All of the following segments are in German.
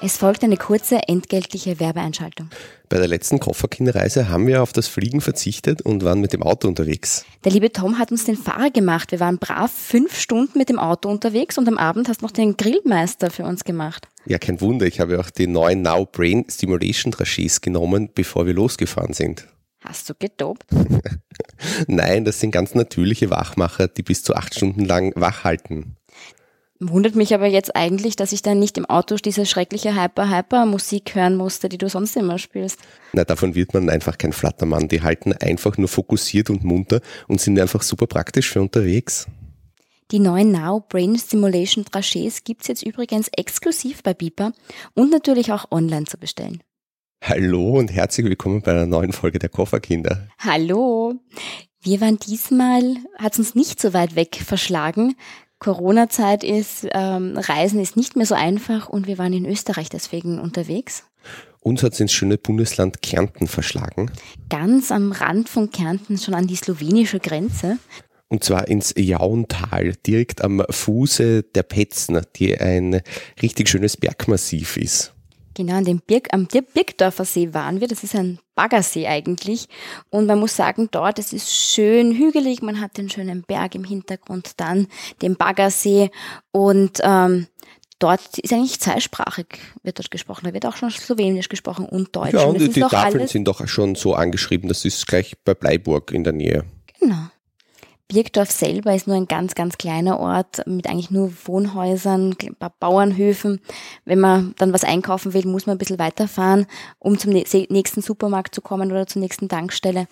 Es folgt eine kurze entgeltliche Werbeeinschaltung. Bei der letzten Kofferkinderreise haben wir auf das Fliegen verzichtet und waren mit dem Auto unterwegs. Der liebe Tom hat uns den Fahrer gemacht. Wir waren brav fünf Stunden mit dem Auto unterwegs und am Abend hast du noch den Grillmeister für uns gemacht. Ja, kein Wunder, ich habe auch die neuen Now Brain Stimulation Trachés genommen, bevor wir losgefahren sind. Hast du gedopt? Nein, das sind ganz natürliche Wachmacher, die bis zu acht Stunden lang wach halten. Wundert mich aber jetzt eigentlich, dass ich dann nicht im Auto diese schreckliche Hyper-Hyper-Musik hören musste, die du sonst immer spielst. Na, davon wird man einfach kein Flattermann. Die halten einfach nur fokussiert und munter und sind einfach super praktisch für unterwegs. Die neuen Now Brain Stimulation Trachés gibt's jetzt übrigens exklusiv bei Beeper und natürlich auch online zu bestellen. Hallo und herzlich willkommen bei einer neuen Folge der Kofferkinder. Hallo. Wir waren diesmal, hat's uns nicht so weit weg verschlagen, Corona-Zeit ist, ähm, Reisen ist nicht mehr so einfach und wir waren in Österreich deswegen unterwegs. Uns hat es ins schöne Bundesland Kärnten verschlagen. Ganz am Rand von Kärnten, schon an die slowenische Grenze. Und zwar ins Jauntal, direkt am Fuße der Petzner, die ein richtig schönes Bergmassiv ist. Genau, an dem Birk, am Birkdorfer See waren wir. Das ist ein Baggersee eigentlich. Und man muss sagen, dort, es ist schön hügelig. Man hat den schönen Berg im Hintergrund, dann den Baggersee. Und ähm, dort ist eigentlich zweisprachig, wird dort gesprochen. Da wird auch schon Slowenisch gesprochen und Deutsch. Ja, und, und die Tafeln sind doch schon so angeschrieben. Das ist gleich bei Bleiburg in der Nähe. Genau. Birkdorf selber ist nur ein ganz, ganz kleiner Ort mit eigentlich nur Wohnhäusern, Bauernhöfen. Wenn man dann was einkaufen will, muss man ein bisschen weiterfahren, um zum nächsten Supermarkt zu kommen oder zur nächsten Tankstelle.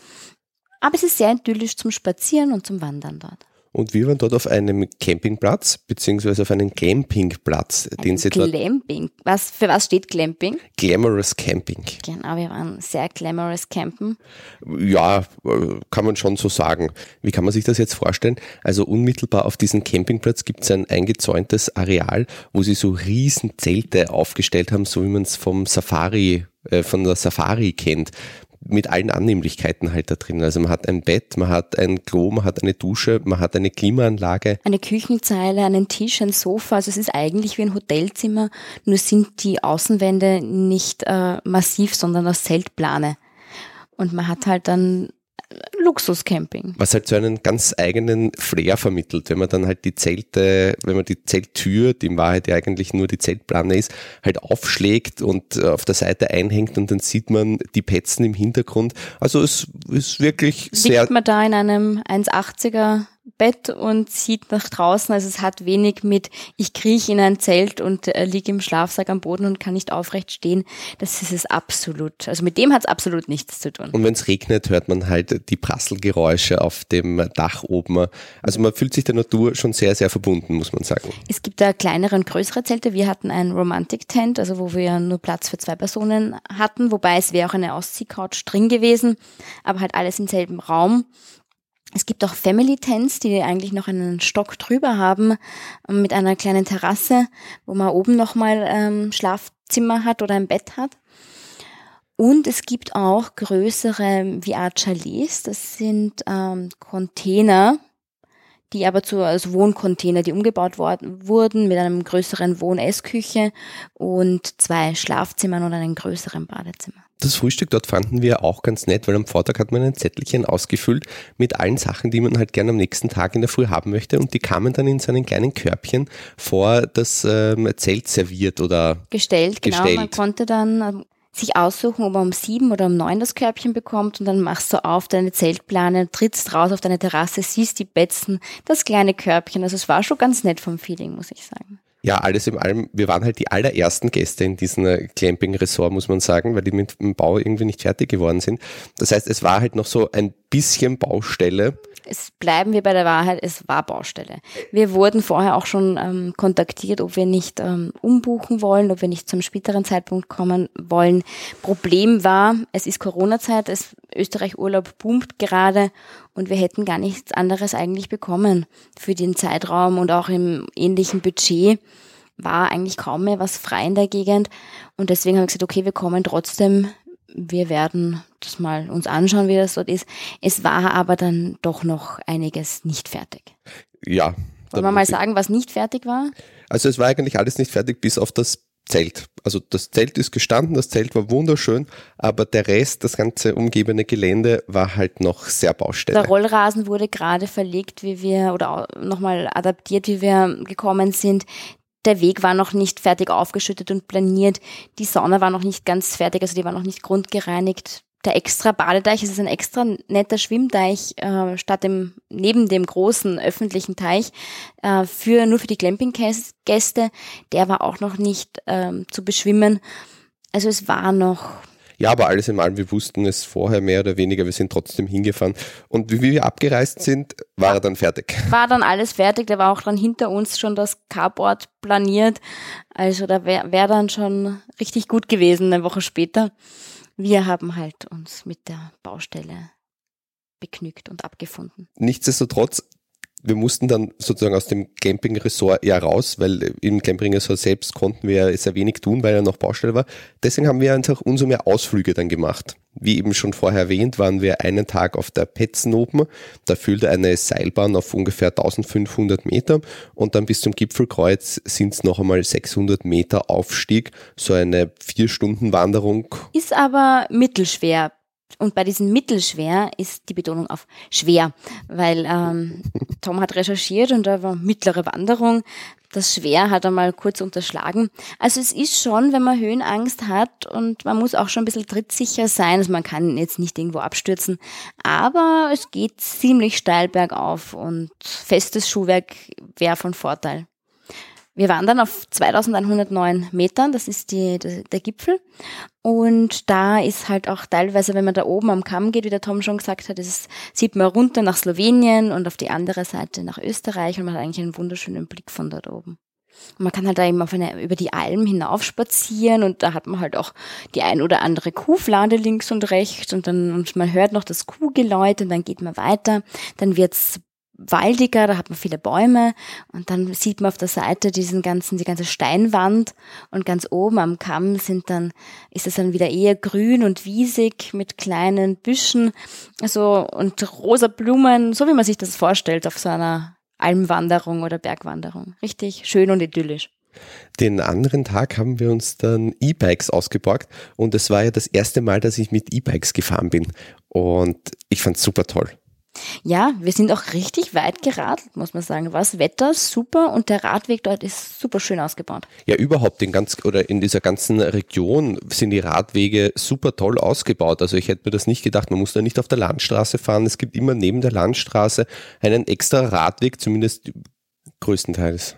Aber es ist sehr idyllisch zum Spazieren und zum Wandern dort. Und wir waren dort auf einem Campingplatz, beziehungsweise auf einem Glampingplatz. Ein den sie Glamping. Was, für was steht Glamping? Glamorous Camping. Genau, wir waren sehr glamorous campen. Ja, kann man schon so sagen. Wie kann man sich das jetzt vorstellen? Also unmittelbar auf diesem Campingplatz gibt es ein eingezäuntes Areal, wo sie so riesen Zelte aufgestellt haben, so wie man es vom Safari äh, von der Safari kennt mit allen Annehmlichkeiten halt da drin. Also man hat ein Bett, man hat ein Klo, man hat eine Dusche, man hat eine Klimaanlage. Eine Küchenzeile, einen Tisch, ein Sofa. Also es ist eigentlich wie ein Hotelzimmer, nur sind die Außenwände nicht äh, massiv, sondern aus Zeltplane. Und man hat halt dann Luxuscamping. Was halt so einen ganz eigenen Flair vermittelt, wenn man dann halt die Zelte, wenn man die Zelttür, die in Wahrheit ja eigentlich nur die Zeltplane ist, halt aufschlägt und äh, auf der Seite einhängt und dann sieht man die Petzen im Hintergrund. Also es ist wirklich Liegt sehr... Liegt man da in einem 1,80er Bett und sieht nach draußen. Also es hat wenig mit, ich krieche in ein Zelt und äh, liege im Schlafsack am Boden und kann nicht aufrecht stehen. Das ist es absolut. Also mit dem hat es absolut nichts zu tun. Und wenn es regnet, hört man halt die Prasselgeräusche auf dem Dach oben. Also man fühlt sich der Natur schon sehr, sehr verbunden, muss man sagen. Es gibt da kleinere und größere Zelte. Wir hatten ein Romantic Tent, also wo wir nur Platz für zwei Personen hatten, wobei es wäre auch eine Ausziehcouch drin gewesen, aber halt alles im selben Raum. Es gibt auch Family Tents, die eigentlich noch einen Stock drüber haben, ähm, mit einer kleinen Terrasse, wo man oben nochmal ähm, Schlafzimmer hat oder ein Bett hat. Und es gibt auch größere VR-Chalets, das sind ähm, Container, die aber zu als Wohncontainer, die umgebaut worden, wurden mit einem größeren Wohn-Essküche und zwei Schlafzimmern und einem größeren Badezimmer. Das Frühstück dort fanden wir auch ganz nett, weil am Vortag hat man ein Zettelchen ausgefüllt mit allen Sachen, die man halt gerne am nächsten Tag in der Früh haben möchte und die kamen dann in so einen kleinen Körbchen vor das ähm, Zelt serviert oder gestellt. gestellt. Genau, man konnte dann ähm, sich aussuchen, ob man um sieben oder um neun das Körbchen bekommt und dann machst du auf deine Zeltplane, trittst raus auf deine Terrasse, siehst die Betzen, das kleine Körbchen. Also es war schon ganz nett vom Feeling, muss ich sagen. Ja, alles in allem, wir waren halt die allerersten Gäste in diesem Clamping-Ressort, muss man sagen, weil die mit dem Bau irgendwie nicht fertig geworden sind. Das heißt, es war halt noch so ein bisschen Baustelle es bleiben wir bei der Wahrheit, es war Baustelle. Wir wurden vorher auch schon ähm, kontaktiert, ob wir nicht ähm, umbuchen wollen, ob wir nicht zum späteren Zeitpunkt kommen wollen. Problem war, es ist Corona-Zeit, Österreich Urlaub boomt gerade und wir hätten gar nichts anderes eigentlich bekommen für den Zeitraum und auch im ähnlichen Budget war eigentlich kaum mehr was frei in der Gegend und deswegen habe ich gesagt, okay, wir kommen trotzdem wir werden das mal uns anschauen, wie das dort ist. Es war aber dann doch noch einiges nicht fertig. Ja. Wollen wir mal sagen, was nicht fertig war? Also es war eigentlich alles nicht fertig, bis auf das Zelt. Also das Zelt ist gestanden, das Zelt war wunderschön, aber der Rest, das ganze umgebende Gelände war halt noch sehr Baustelle. Der Rollrasen wurde gerade verlegt, wie wir, oder nochmal adaptiert, wie wir gekommen sind. Der Weg war noch nicht fertig aufgeschüttet und planiert. Die Sauna war noch nicht ganz fertig, also die war noch nicht grundgereinigt der extra Badeteich, es ist ein extra netter Schwimmteich äh, statt dem neben dem großen öffentlichen Teich äh, für nur für die Campinggäste. Der war auch noch nicht ähm, zu beschwimmen. Also es war noch ja, aber alles in allem, wir wussten es vorher mehr oder weniger, wir sind trotzdem hingefahren. Und wie wir abgereist sind, war er dann fertig. War dann alles fertig, da war auch dann hinter uns schon das Carport planiert. Also da wäre wär dann schon richtig gut gewesen, eine Woche später wir haben halt uns mit der Baustelle begnügt und abgefunden. Nichtsdestotrotz, wir mussten dann sozusagen aus dem Campingresort ja raus, weil im Campingresort selbst konnten wir sehr wenig tun, weil er noch Baustelle war. Deswegen haben wir einfach umso mehr Ausflüge dann gemacht. Wie eben schon vorher erwähnt, waren wir einen Tag auf der Petzen oben. Da führte eine Seilbahn auf ungefähr 1500 Meter und dann bis zum Gipfelkreuz sind es noch einmal 600 Meter Aufstieg. So eine vier Stunden Wanderung. Ist aber mittelschwer und bei diesem mittelschwer ist die Betonung auf schwer, weil ähm, Tom hat recherchiert und da war mittlere Wanderung. Das Schwer hat er mal kurz unterschlagen. Also es ist schon, wenn man Höhenangst hat und man muss auch schon ein bisschen trittsicher sein. Also man kann jetzt nicht irgendwo abstürzen, aber es geht ziemlich steil bergauf und festes Schuhwerk wäre von Vorteil. Wir waren dann auf 2109 Metern, das ist die, der, Gipfel. Und da ist halt auch teilweise, wenn man da oben am Kamm geht, wie der Tom schon gesagt hat, ist, sieht man runter nach Slowenien und auf die andere Seite nach Österreich und man hat eigentlich einen wunderschönen Blick von dort oben. Und man kann halt da eben auf eine, über die Alm hinauf spazieren und da hat man halt auch die ein oder andere Kuhflade links und rechts und dann, und man hört noch das Kuhgeläut und dann geht man weiter. Dann wird's waldiger, da hat man viele Bäume und dann sieht man auf der Seite diesen ganzen, die ganze Steinwand und ganz oben am Kamm sind dann, ist es dann wieder eher grün und wiesig mit kleinen Büschen, also und rosa Blumen, so wie man sich das vorstellt auf so einer Almwanderung oder Bergwanderung. Richtig schön und idyllisch. Den anderen Tag haben wir uns dann E-Bikes ausgeborgt und es war ja das erste Mal, dass ich mit E-Bikes gefahren bin und ich fand es super toll. Ja, wir sind auch richtig weit geradelt, muss man sagen. War das Wetter super und der Radweg dort ist super schön ausgebaut. Ja, überhaupt in ganz oder in dieser ganzen Region sind die Radwege super toll ausgebaut. Also ich hätte mir das nicht gedacht, man muss da nicht auf der Landstraße fahren. Es gibt immer neben der Landstraße einen extra Radweg, zumindest größtenteils.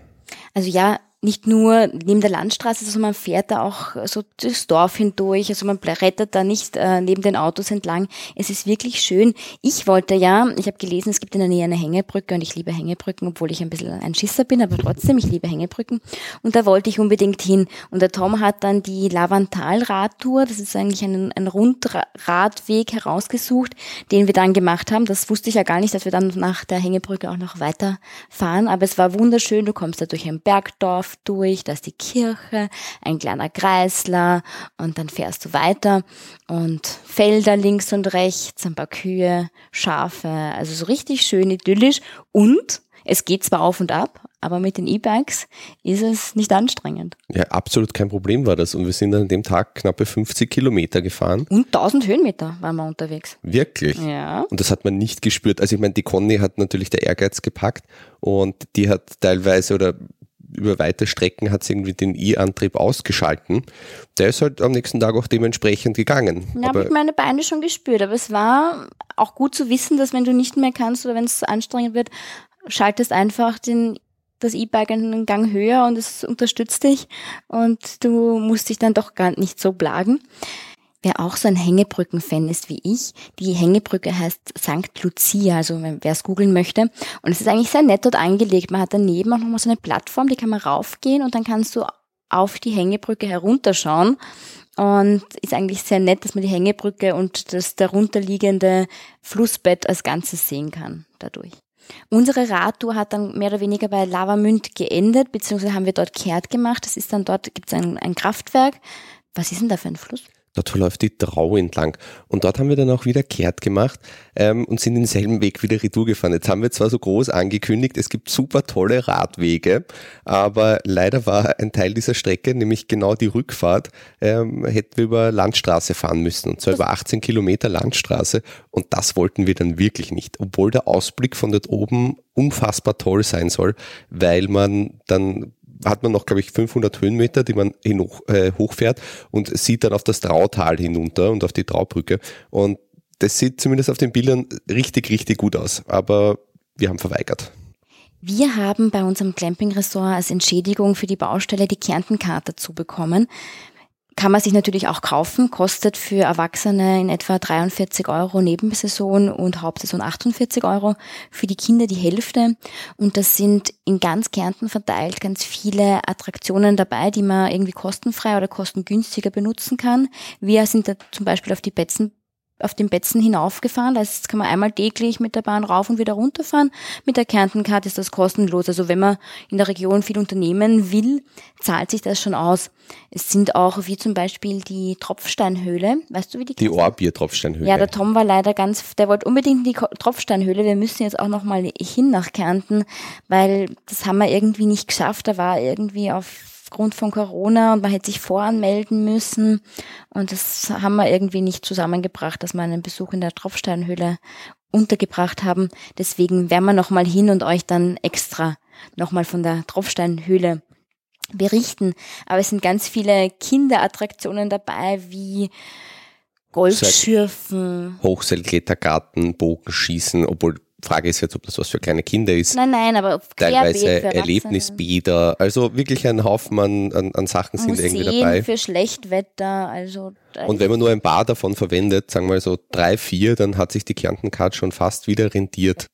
Also ja, nicht nur neben der Landstraße, sondern man fährt da auch so das Dorf hindurch, also man rettet da nicht äh, neben den Autos entlang. Es ist wirklich schön. Ich wollte ja, ich habe gelesen, es gibt in der Nähe eine Hängebrücke und ich liebe Hängebrücken, obwohl ich ein bisschen ein Schisser bin, aber trotzdem, ich liebe Hängebrücken. Und da wollte ich unbedingt hin. Und der Tom hat dann die Lavantal-Radtour, das ist eigentlich ein, ein Rundradweg herausgesucht, den wir dann gemacht haben. Das wusste ich ja gar nicht, dass wir dann nach der Hängebrücke auch noch weiterfahren, aber es war wunderschön. Du kommst da durch ein Bergdorf, Dorf durch, da ist die Kirche, ein kleiner Kreisler und dann fährst du weiter und Felder links und rechts, ein paar Kühe, Schafe, also so richtig schön idyllisch und es geht zwar auf und ab, aber mit den E-Bikes ist es nicht anstrengend. Ja, absolut kein Problem war das. Und wir sind an dem Tag knappe 50 Kilometer gefahren. Und 1000 Höhenmeter waren wir unterwegs. Wirklich? Ja. Und das hat man nicht gespürt. Also ich meine, die Conny hat natürlich der Ehrgeiz gepackt und die hat teilweise oder über weite Strecken hat es irgendwie den E-Antrieb ausgeschalten. Der ist halt am nächsten Tag auch dementsprechend gegangen. Ja, habe ich meine Beine schon gespürt, aber es war auch gut zu wissen, dass wenn du nicht mehr kannst oder wenn es anstrengend wird, schaltest einfach den das E-Bike einen Gang höher und es unterstützt dich und du musst dich dann doch gar nicht so plagen. Wer auch so ein Hängebrücken-Fan ist wie ich, die Hängebrücke heißt St. Lucia, also wer es googeln möchte. Und es ist eigentlich sehr nett dort angelegt. Man hat daneben auch nochmal so eine Plattform, die kann man raufgehen und dann kannst du auf die Hängebrücke herunterschauen. Und ist eigentlich sehr nett, dass man die Hängebrücke und das darunterliegende Flussbett als Ganzes sehen kann dadurch. Unsere Radtour hat dann mehr oder weniger bei Lavamünd geendet, beziehungsweise haben wir dort kehrt gemacht. Das ist dann dort, gibt es ein, ein Kraftwerk. Was ist denn da für ein Fluss? Dort verläuft die Trau entlang. Und dort haben wir dann auch wieder kehrt gemacht ähm, und sind denselben Weg wieder retour gefahren. Jetzt haben wir zwar so groß angekündigt, es gibt super tolle Radwege, aber leider war ein Teil dieser Strecke, nämlich genau die Rückfahrt, ähm, hätten wir über Landstraße fahren müssen. Und zwar über 18 Kilometer Landstraße. Und das wollten wir dann wirklich nicht. Obwohl der Ausblick von dort oben unfassbar toll sein soll, weil man dann hat man noch, glaube ich, 500 Höhenmeter, die man hin, äh, hochfährt und sieht dann auf das Trautal hinunter und auf die Traubrücke. Und das sieht zumindest auf den Bildern richtig, richtig gut aus. Aber wir haben verweigert. Wir haben bei unserem Clamping-Ressort als Entschädigung für die Baustelle die Kärntenkarte zu bekommen kann man sich natürlich auch kaufen, kostet für Erwachsene in etwa 43 Euro Nebensaison und Hauptsaison 48 Euro, für die Kinder die Hälfte. Und das sind in ganz Kärnten verteilt ganz viele Attraktionen dabei, die man irgendwie kostenfrei oder kostengünstiger benutzen kann. Wir sind da zum Beispiel auf die Betzen auf den Betzen hinaufgefahren. Das heißt, kann man einmal täglich mit der Bahn rauf und wieder runterfahren. Mit der Kärntenkarte ist das kostenlos. Also wenn man in der Region viel unternehmen will, zahlt sich das schon aus. Es sind auch wie zum Beispiel die Tropfsteinhöhle. Weißt du, wie die Die Ohrbier-Tropfsteinhöhle. Ja, der Tom war leider ganz, der wollte unbedingt die Tropfsteinhöhle. Wir müssen jetzt auch nochmal hin nach Kärnten, weil das haben wir irgendwie nicht geschafft. Da war irgendwie auf aufgrund von Corona und man hätte sich voranmelden müssen. Und das haben wir irgendwie nicht zusammengebracht, dass wir einen Besuch in der Tropfsteinhöhle untergebracht haben. Deswegen werden wir nochmal hin und euch dann extra nochmal von der Tropfsteinhöhle berichten. Aber es sind ganz viele Kinderattraktionen dabei, wie Golfschürfen. Hochseilklettergarten, Bogenschießen, obwohl Frage ist jetzt, ob das was für kleine Kinder ist. Nein, nein, aber teilweise Erlebnisbäder. Also wirklich ein Haufen an, an, an Sachen sind Museen irgendwie dabei. für Schlechtwetter. Also und wenn man nur ein paar davon verwendet, sagen wir mal so drei, vier, dann hat sich die Kärntencard schon fast wieder rentiert.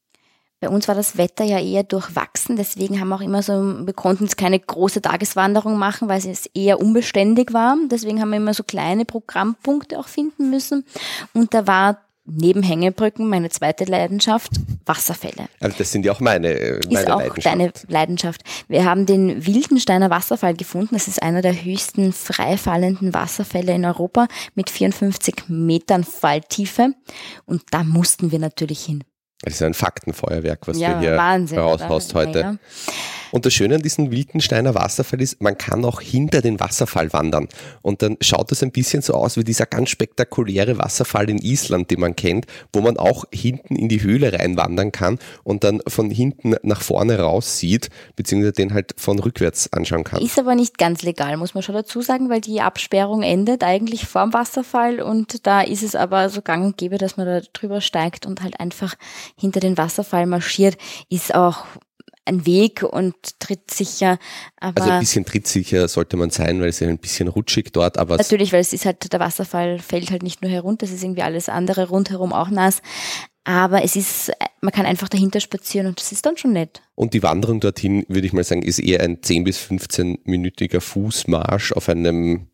Bei uns war das Wetter ja eher durchwachsen, deswegen haben wir auch immer so, wir konnten jetzt keine große Tageswanderung machen, weil es eher unbeständig war. Deswegen haben wir immer so kleine Programmpunkte auch finden müssen. Und da war neben Hängebrücken meine zweite Leidenschaft, Wasserfälle. Also das sind ja auch meine, äh, meine ist auch Leidenschaft. deine Leidenschaft. Wir haben den Wildensteiner Wasserfall gefunden. Das ist einer der höchsten freifallenden Wasserfälle in Europa mit 54 Metern Falltiefe. Und da mussten wir natürlich hin. Das ist ein Faktenfeuerwerk, was ja, du hier Wahnsinn, raushaust heute. Ja. Und das Schöne an diesem Wildensteiner Wasserfall ist, man kann auch hinter den Wasserfall wandern. Und dann schaut es ein bisschen so aus wie dieser ganz spektakuläre Wasserfall in Island, den man kennt, wo man auch hinten in die Höhle reinwandern kann und dann von hinten nach vorne raus sieht, beziehungsweise den halt von rückwärts anschauen kann. Ist aber nicht ganz legal, muss man schon dazu sagen, weil die Absperrung endet eigentlich vorm Wasserfall und da ist es aber so gang und gäbe, dass man da drüber steigt und halt einfach hinter den Wasserfall marschiert, ist auch ein Weg und trittsicher. Aber also ein bisschen trittsicher sollte man sein, weil es ist ein bisschen rutschig dort. Aber natürlich, weil es ist halt, der Wasserfall fällt halt nicht nur herunter, es ist irgendwie alles andere rundherum auch nass. Aber es ist, man kann einfach dahinter spazieren und das ist dann schon nett. Und die Wanderung dorthin, würde ich mal sagen, ist eher ein 10 bis 15-minütiger Fußmarsch auf einem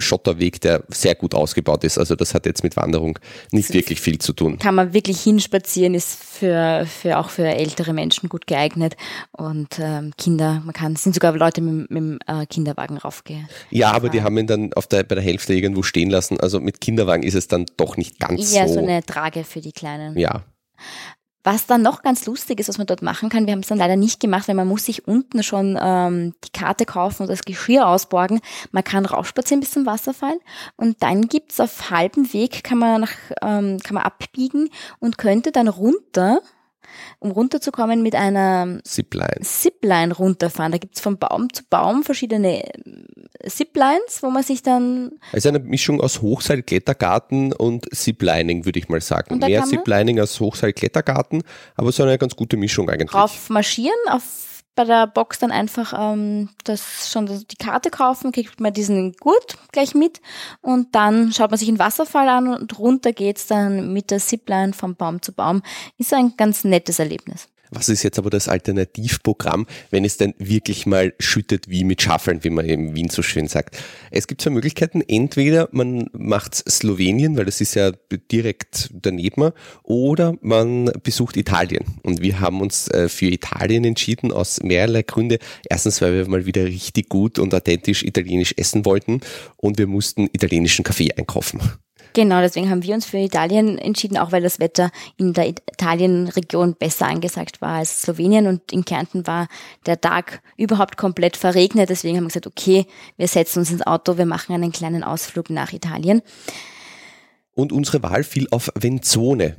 Schotterweg, der sehr gut ausgebaut ist. Also das hat jetzt mit Wanderung nicht wirklich viel zu tun. Kann man wirklich hinspazieren, ist für, für auch für ältere Menschen gut geeignet und ähm, Kinder, man kann, sind sogar Leute mit, mit dem äh, Kinderwagen raufgehen. Ja, aber die haben ihn dann auf der, bei der Hälfte irgendwo stehen lassen. Also mit Kinderwagen ist es dann doch nicht ganz ja, so. Ja, so eine Trage für die Kleinen. Ja. Was dann noch ganz lustig ist, was man dort machen kann, wir haben es dann leider nicht gemacht, weil man muss sich unten schon ähm, die Karte kaufen und das Geschirr ausborgen. Man kann raufspazieren bis zum Wasserfall und dann gibt's auf halbem Weg, kann man, nach, ähm, kann man abbiegen und könnte dann runter um runterzukommen mit einer Zipline, Zipline runterfahren. Da gibt's von Baum zu Baum verschiedene äh, Ziplines, wo man sich dann. Also eine Mischung aus Hochseil-Klettergarten und Ziplining, würde ich mal sagen. Mehr Ziplining als Hochseil-Klettergarten, aber so eine ganz gute Mischung eigentlich. Drauf marschieren, auf bei der Box dann einfach ähm, das schon die Karte kaufen, kriegt man diesen Gurt gleich mit und dann schaut man sich einen Wasserfall an und runter geht's dann mit der Zipline vom Baum zu Baum. Ist ein ganz nettes Erlebnis. Was ist jetzt aber das Alternativprogramm, wenn es denn wirklich mal schüttet wie mit Schaffeln, wie man in Wien so schön sagt? Es gibt zwei Möglichkeiten. Entweder man macht Slowenien, weil das ist ja direkt daneben, oder man besucht Italien. Und wir haben uns äh, für Italien entschieden aus mehrerlei Gründe. Erstens, weil wir mal wieder richtig gut und authentisch italienisch essen wollten und wir mussten italienischen Kaffee einkaufen. Genau, deswegen haben wir uns für Italien entschieden, auch weil das Wetter in der Italienregion besser angesagt war als Slowenien und in Kärnten war der Tag überhaupt komplett verregnet. Deswegen haben wir gesagt, okay, wir setzen uns ins Auto, wir machen einen kleinen Ausflug nach Italien. Und unsere Wahl fiel auf Venzone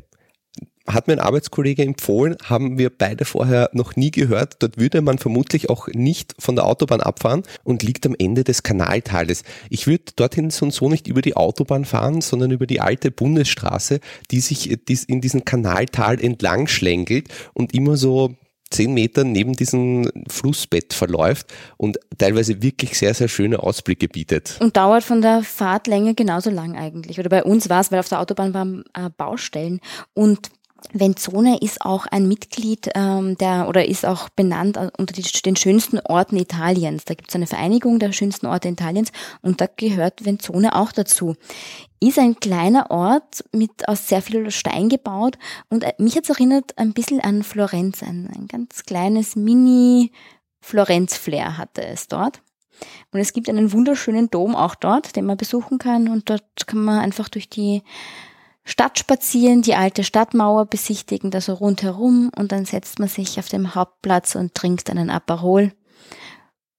hat mir ein Arbeitskollege empfohlen, haben wir beide vorher noch nie gehört. Dort würde man vermutlich auch nicht von der Autobahn abfahren und liegt am Ende des Kanaltales. Ich würde dorthin so und so nicht über die Autobahn fahren, sondern über die alte Bundesstraße, die sich in diesem Kanaltal entlang schlängelt und immer so zehn Meter neben diesem Flussbett verläuft und teilweise wirklich sehr, sehr schöne Ausblicke bietet. Und dauert von der Fahrtlänge genauso lang eigentlich. Oder bei uns war es, weil auf der Autobahn waren äh, Baustellen und Venzone ist auch ein Mitglied ähm, der oder ist auch benannt unter die, den schönsten Orten Italiens. Da gibt es eine Vereinigung der schönsten Orte Italiens und da gehört Venzone auch dazu. Ist ein kleiner Ort mit aus sehr viel Stein gebaut und äh, mich hat's erinnert ein bisschen an Florenz. Ein, ein ganz kleines Mini-Florenz-Flair hatte es dort. Und es gibt einen wunderschönen Dom auch dort, den man besuchen kann und dort kann man einfach durch die Stadt spazieren, die alte Stadtmauer besichtigen, da so rundherum und dann setzt man sich auf dem Hauptplatz und trinkt einen Aperol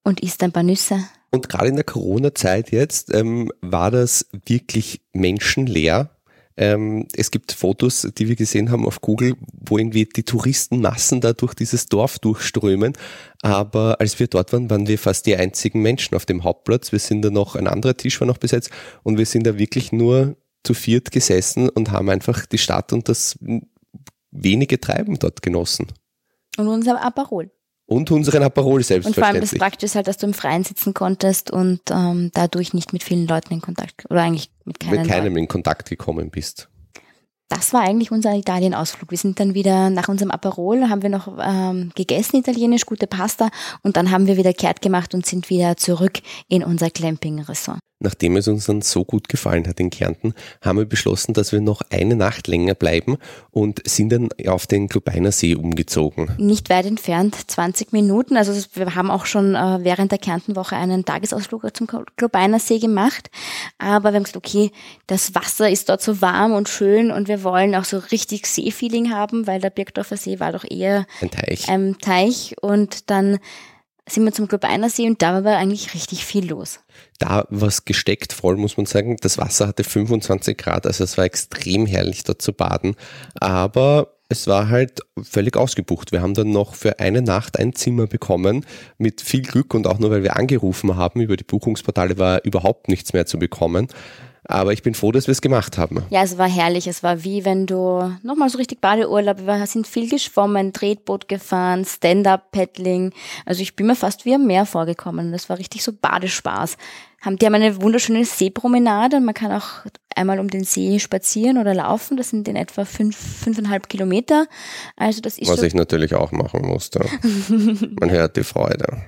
und isst ein paar Nüsse. Und gerade in der Corona-Zeit jetzt ähm, war das wirklich menschenleer. Ähm, es gibt Fotos, die wir gesehen haben auf Google, wo irgendwie die Touristenmassen da durch dieses Dorf durchströmen. Aber als wir dort waren, waren wir fast die einzigen Menschen auf dem Hauptplatz. Wir sind da noch, ein anderer Tisch war noch besetzt und wir sind da wirklich nur zu viert gesessen und haben einfach die Stadt und das wenige Treiben dort genossen. Und unser Aperol. Und unseren Aperol selbstverständlich. Und vor allem das Praktische ist halt, dass du im Freien sitzen konntest und ähm, dadurch nicht mit vielen Leuten in Kontakt, oder eigentlich mit keinem, mit keinem in Kontakt gekommen bist. Das war eigentlich unser Italien-Ausflug. Wir sind dann wieder nach unserem Aperol, haben wir noch ähm, gegessen, italienisch, gute Pasta und dann haben wir wieder kehrt gemacht und sind wieder zurück in unser Clamping-Ressort nachdem es uns dann so gut gefallen hat in Kärnten, haben wir beschlossen, dass wir noch eine Nacht länger bleiben und sind dann auf den Klubeiner See umgezogen. Nicht weit entfernt, 20 Minuten. Also wir haben auch schon äh, während der Kärntenwoche einen Tagesausflug zum Klubeiner See gemacht. Aber wir haben gesagt, okay, das Wasser ist dort so warm und schön und wir wollen auch so richtig Seefeeling haben, weil der Birkdorfer See war doch eher ein Teich. Ein Teich und dann sind wir zum Club Einersee und da war eigentlich richtig viel los. Da war es gesteckt voll, muss man sagen. Das Wasser hatte 25 Grad, also es war extrem herrlich dort zu baden. Aber es war halt völlig ausgebucht. Wir haben dann noch für eine Nacht ein Zimmer bekommen mit viel Glück und auch nur weil wir angerufen haben. Über die Buchungsportale war überhaupt nichts mehr zu bekommen. Aber ich bin froh, dass wir es gemacht haben. Ja, es war herrlich. Es war wie wenn du nochmal so richtig Badeurlaub. Wir sind viel geschwommen, Tretboot gefahren, Stand-up-Paddling. Also ich bin mir fast wie am Meer vorgekommen. Das war richtig so Badespaß. Die haben eine wunderschöne Seepromenade und man kann auch einmal um den See spazieren oder laufen. Das sind in etwa fünf, fünfeinhalb Kilometer. Also das ist Was ich natürlich auch machen musste. man hört die Freude.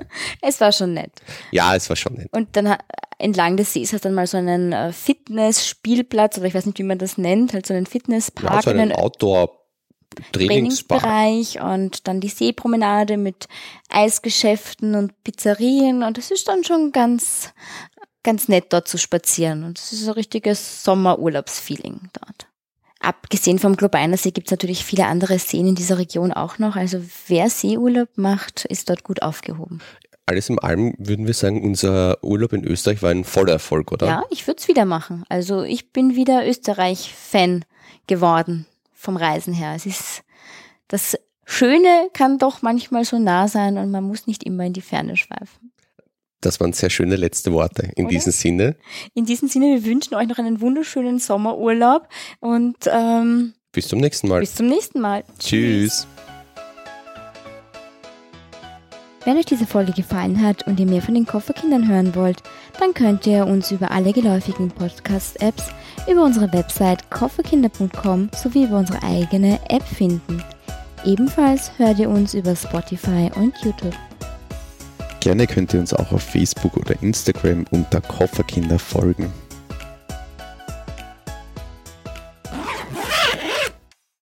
Es war schon nett. Ja, es war schon nett. Und dann entlang des Sees hast du dann mal so einen äh, Fitness-Spielplatz oder ich weiß nicht, wie man das nennt, halt so einen Fitnesspark. Ja, so einen Outdoor- Trainingsbereich und dann die Seepromenade mit Eisgeschäften und Pizzerien und es ist dann schon ganz, ganz nett dort zu spazieren und es ist ein richtiges Sommerurlaubsfeeling dort. Abgesehen vom Globeiner See gibt es natürlich viele andere Seen in dieser Region auch noch. Also wer Seeurlaub macht, ist dort gut aufgehoben. Alles in allem würden wir sagen, unser Urlaub in Österreich war ein voller Erfolg, oder? Ja, ich würde es wieder machen. Also ich bin wieder Österreich-Fan geworden vom Reisen her. Es ist das Schöne kann doch manchmal so nah sein und man muss nicht immer in die Ferne schweifen. Das waren sehr schöne letzte Worte. In Oder? diesem Sinne. In diesem Sinne, wir wünschen euch noch einen wunderschönen Sommerurlaub und ähm, bis zum nächsten Mal. Bis zum nächsten Mal. Tschüss. Wenn euch diese Folge gefallen hat und ihr mehr von den Kofferkindern hören wollt, dann könnt ihr uns über alle geläufigen Podcast-Apps, über unsere Website kofferkinder.com sowie über unsere eigene App finden. Ebenfalls hört ihr uns über Spotify und YouTube. Gerne könnt ihr uns auch auf Facebook oder Instagram unter Kofferkinder folgen.